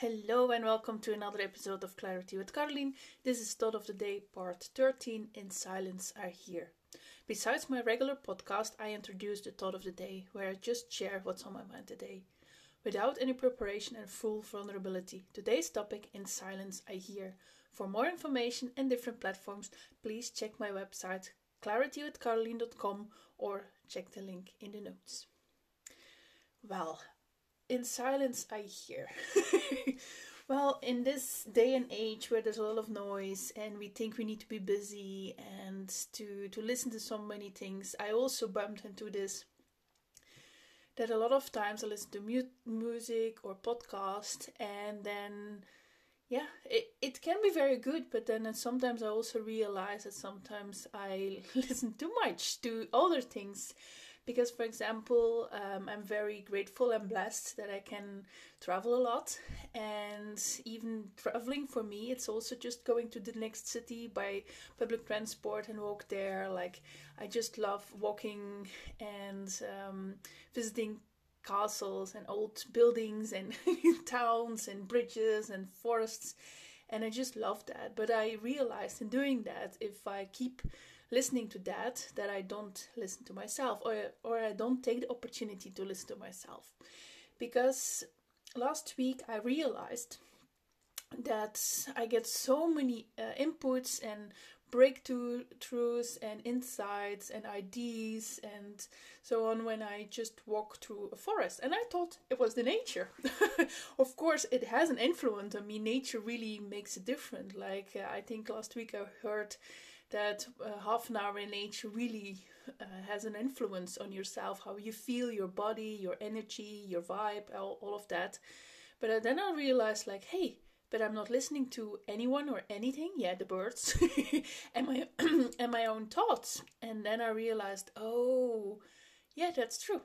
Hello and welcome to another episode of Clarity with Karolien. This is Thought of the Day, part 13 In Silence I Hear. Besides my regular podcast, I introduce the Thought of the Day, where I just share what's on my mind today. Without any preparation and full vulnerability, today's topic In Silence I Hear. For more information and different platforms, please check my website claritywithkarolien.com or check the link in the notes. Well, in silence I hear. well, in this day and age where there's a lot of noise and we think we need to be busy and to to listen to so many things, I also bumped into this that a lot of times I listen to mu- music or podcast and then yeah, it, it can be very good, but then sometimes I also realize that sometimes I listen too much to other things because for example um, i'm very grateful and blessed that i can travel a lot. And even traveling for me it's also just going to the next city by public transport and walk there. Like i just love walking and um, visiting castles and old buildings and towns and bridges and forests. And i just love that. But i realized in doing that if i keep listening to that that I don't listen to myself or or I don't take the opportunity to listen to myself. Because last week I realized that I get so many uh, inputs and breakthroughs and insights and ideas and so on when I just walk through a forest. And I thought it was the nature. of course, it has an influence on me. Nature really makes a difference. Like uh, I think last week I heard that uh, half an hour in each really uh, has an influence on yourself, how you feel, your body, your energy, your vibe, all, all of that. But uh, then I realized, like, hey, but I'm not listening to anyone or anything. Yeah, the birds and my and my own thoughts. And then I realized, oh, yeah, that's true.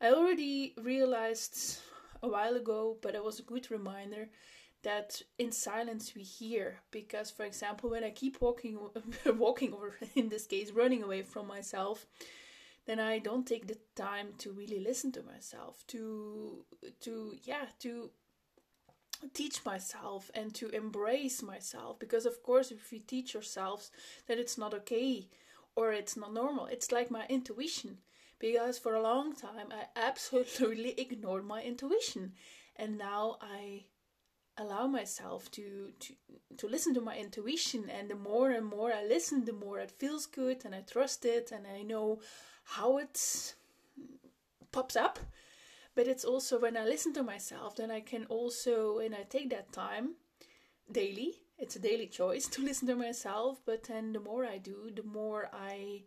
I already realized a while ago, but it was a good reminder that in silence we hear because for example when i keep walking walking or in this case running away from myself then i don't take the time to really listen to myself to to yeah to teach myself and to embrace myself. Because of course if you teach yourselves that it's not okay or it's not normal it's like my intuition. Because for a long time i absolutely ignored my intuition. And now i allow myself to, to to listen to my intuition and the more and more I listen the more it feels good and I trust it and I know how it pops up. But it's also when I listen to myself then I can also and I take that time daily it's a daily choice to listen to myself but then the more I do the more I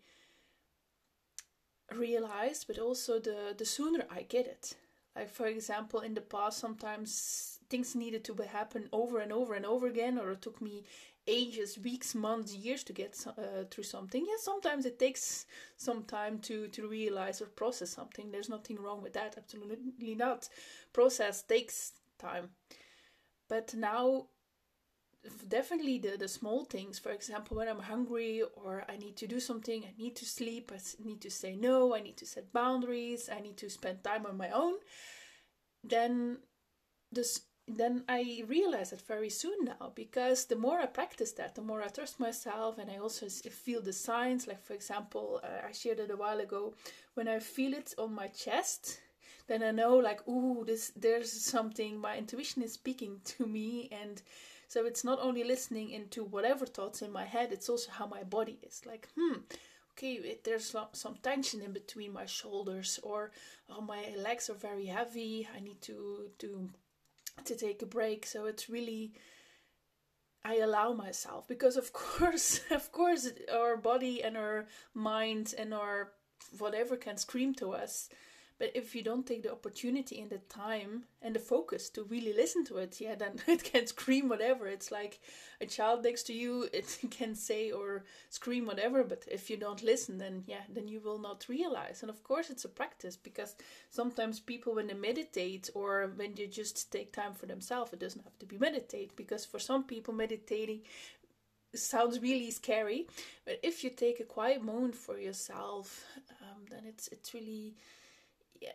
realize but also the the sooner I get it. Like for example in the past sometimes things needed to happen over and over and over again, or it took me ages, weeks, months, years to get uh, through something. Yes, sometimes it takes some time to to realize or process something. There's nothing wrong with that. Absolutely not. Process takes time, but now definitely the, the small things for example when i'm hungry or i need to do something i need to sleep i need to say no i need to set boundaries i need to spend time on my own then this then I realize it very soon now because the more I practice that, the more I trust myself, and I also feel the signs. Like, for example, uh, I shared it a while ago when I feel it on my chest, then I know, like, ooh, this there's something. My intuition is speaking to me, and so it's not only listening into whatever thoughts in my head; it's also how my body is. Like, hmm, okay, there's some tension in between my shoulders, or oh, my legs are very heavy. I need to to to take a break. So it's really I allow myself because of course of course our body and our mind and our whatever can scream to us but if you don't take the opportunity and the time and the focus to really listen to it, yeah, then it can scream whatever. It's like a child next to you, it can say or scream whatever, but if you don't listen, then yeah, then you will not realize. And of course, it's a practice because sometimes people, when they meditate or when they just take time for themselves, it doesn't have to be meditate because for some people, meditating sounds really scary but if you take a quiet moment for yourself um, then it's it's really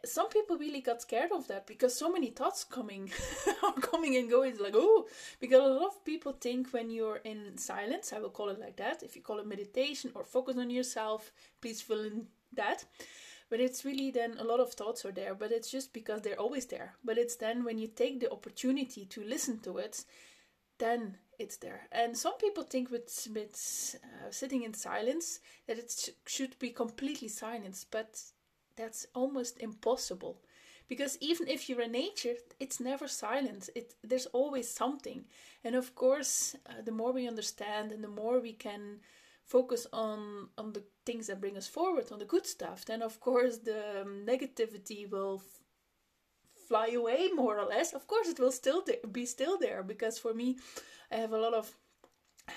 some people really got scared of that because so many thoughts coming coming and going. It's like, oh, because a lot of people think when you're in silence, I will call it like that. If you call it meditation or focus on yourself, please fill in that. But it's really then a lot of thoughts are there, but it's just because they're always there. But it's then when you take the opportunity to listen to it, then it's there. And some people think with with uh, sitting in silence that it sh- should be completely silence, but that's almost impossible. Because even if you're in nature it's never silent. It there's always something. And of course uh, the more we understand and the more we can focus on on the things that bring us forward on the good stuff then of course the um, negativity will fly away more or less. Of course it will still be still there. Because for me i have a lot of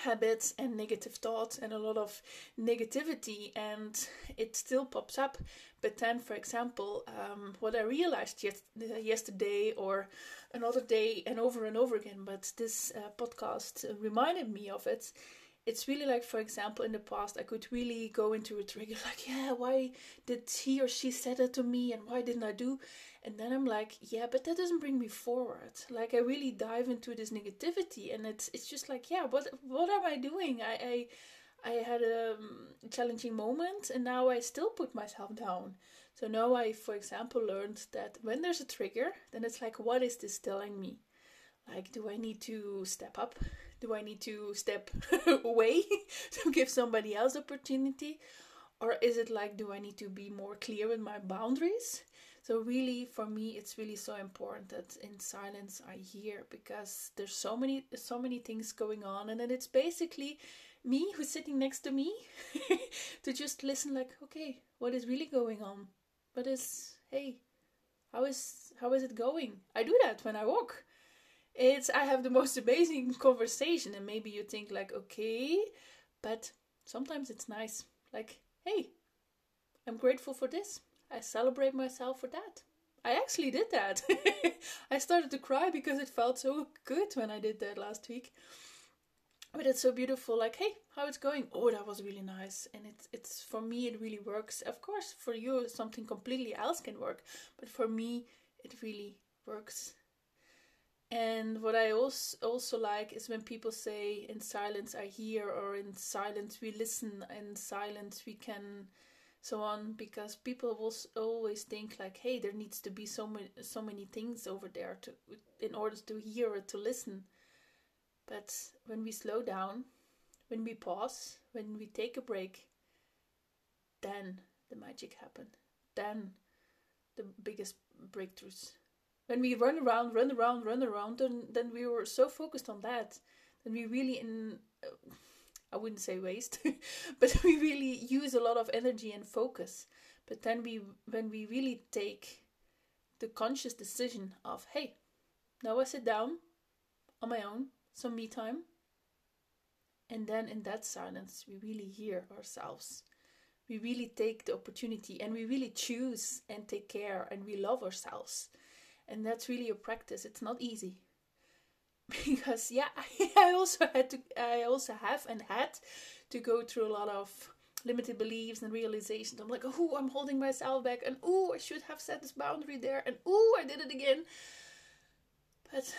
habits and negative thoughts and a lot of negativity and it still pops up. But then for example um, what i realized yet, yesterday or another day and over and over again but this uh, podcast reminded me of it it's really like for example in the past i could really go into a trigger like yeah why did he or she said that to me and why didn't i do and then i'm like yeah but that doesn't bring me forward like i really dive into this negativity and it's it's just like yeah what what am i doing i i I had a um, challenging moment and now I still put myself down. So now I, for example, learned that when there's a trigger, then it's like, what is this telling me? Like, do I need to step up? Do I need to step away to give somebody else opportunity? Or is it like, do I need to be more clear with my boundaries? So really, for me, it's really so important that in silence I hear because there's so many, so many things going on, and then it's basically me who's sitting next to me to just listen. Like, okay, what is really going on? What is, hey, how is how is it going? I do that when I walk. It's I have the most amazing conversation, and maybe you think like, okay, but sometimes it's nice. Like, hey, I'm grateful for this. I celebrate myself for that. I actually did that. I started to cry because it felt so good when I did that last week. But it's so beautiful, like, hey, how it's going? Oh, that was really nice. And it's it's for me it really works. Of course, for you something completely else can work, but for me it really works. And what I also also like is when people say in silence I hear or in silence we listen, in silence we can so on. Because people will always think like hey there needs to be so many so many things over there to in order to hear or to listen. But when we slow down when we pause when we take a break then the magic happen. Then the biggest breakthroughs when we run around run around run around then then we were so focused on that then we really in uh, I wouldn't say waste, but we really use a lot of energy and focus. But then we, when we really take the conscious decision of, hey, now I sit down on my own, some me time, and then in that silence, we really hear ourselves. We really take the opportunity and we really choose and take care and we love ourselves. And that's really a practice. It's not easy. Because yeah i also had to i also have and had to go through a lot of limited beliefs and realizations. I'm like oh i'm holding myself back. And oh i should have set this boundary there. And oh i did it again. But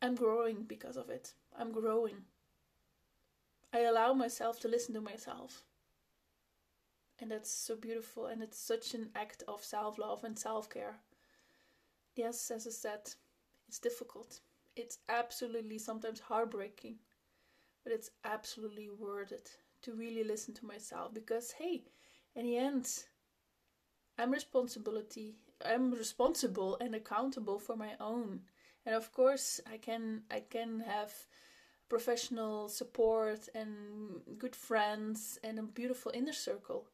i'm growing because of it. I'm growing. I allow myself to listen to myself and that's so beautiful and it's such an act of self-love and self-care yes as i said it's difficult. It's absolutely sometimes heartbreaking, but it's absolutely worth it to really listen to myself because hey, in the end, I'm responsibility. I'm responsible and accountable for my own. And of course, I can I can have professional support and good friends and a beautiful inner circle.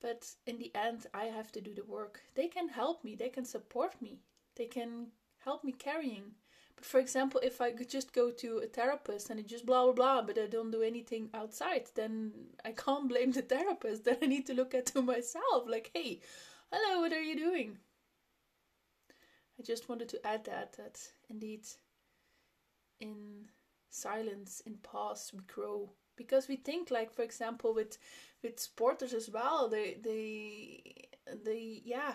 But in the end, I have to do the work. They can help me, they can support me, they can help me carrying. But for example, if I could just go to a therapist and it just blah blah blah, but I don't do anything outside, then I can't blame the therapist. Then I need to look at to myself, like, hey, hello, what are you doing? I just wanted to add that that indeed in silence, in pause, we grow because we think like for example with with sporters as well. They they they yeah.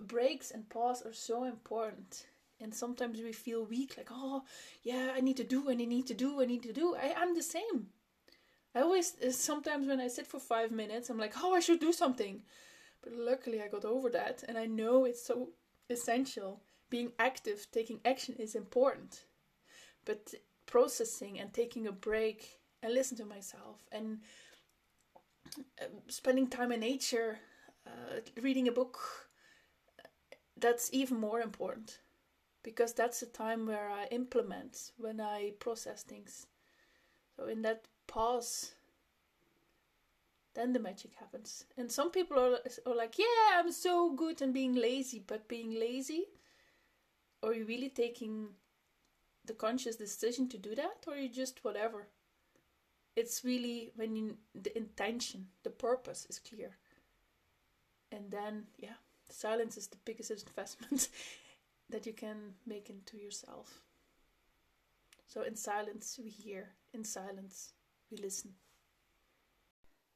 Breaks and pause are so important. And sometimes we feel weak like oh yeah i need to do and i need to do i need to do. I, i'm the same. I always uh, sometimes when i sit for five minutes i'm like oh i should do something. But luckily i got over that and i know it's so essential. Being active taking action is important. But processing and taking a break and listen to myself and spending time in nature uh, reading a book that's even more important because that's the time where I implement when I process things. So in that pause, then the magic happens. And some people are, are like, yeah, I'm so good in being lazy, but being lazy, are you really taking the conscious decision to do that, or you just whatever? It's really when you, the intention, the purpose is clear. And then, yeah, silence is the biggest investment that you can make into yourself. So, in silence, we hear, in silence, we listen.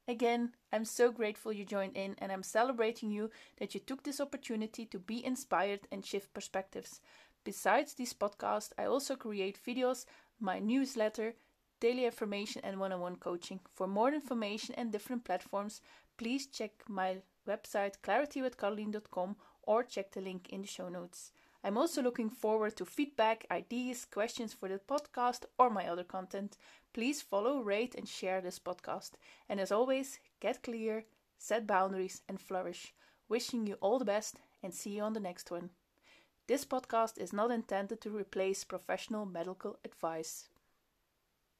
Again, I'm so grateful you joined in, and I'm celebrating you that you took this opportunity to be inspired and shift perspectives. Besides this podcast, I also create videos, my newsletter, daily information, and one on one coaching. For more information and different platforms, please check my website claritywithkarolien.com or check the link in the show notes. I'm also looking forward to feedback, ideas, questions for the podcast or my other content. Please follow, rate, and share this podcast. And as always, get clear, set boundaries, and flourish. Wishing you all the best and see you on the next one. This podcast is not intended to replace professional medical advice.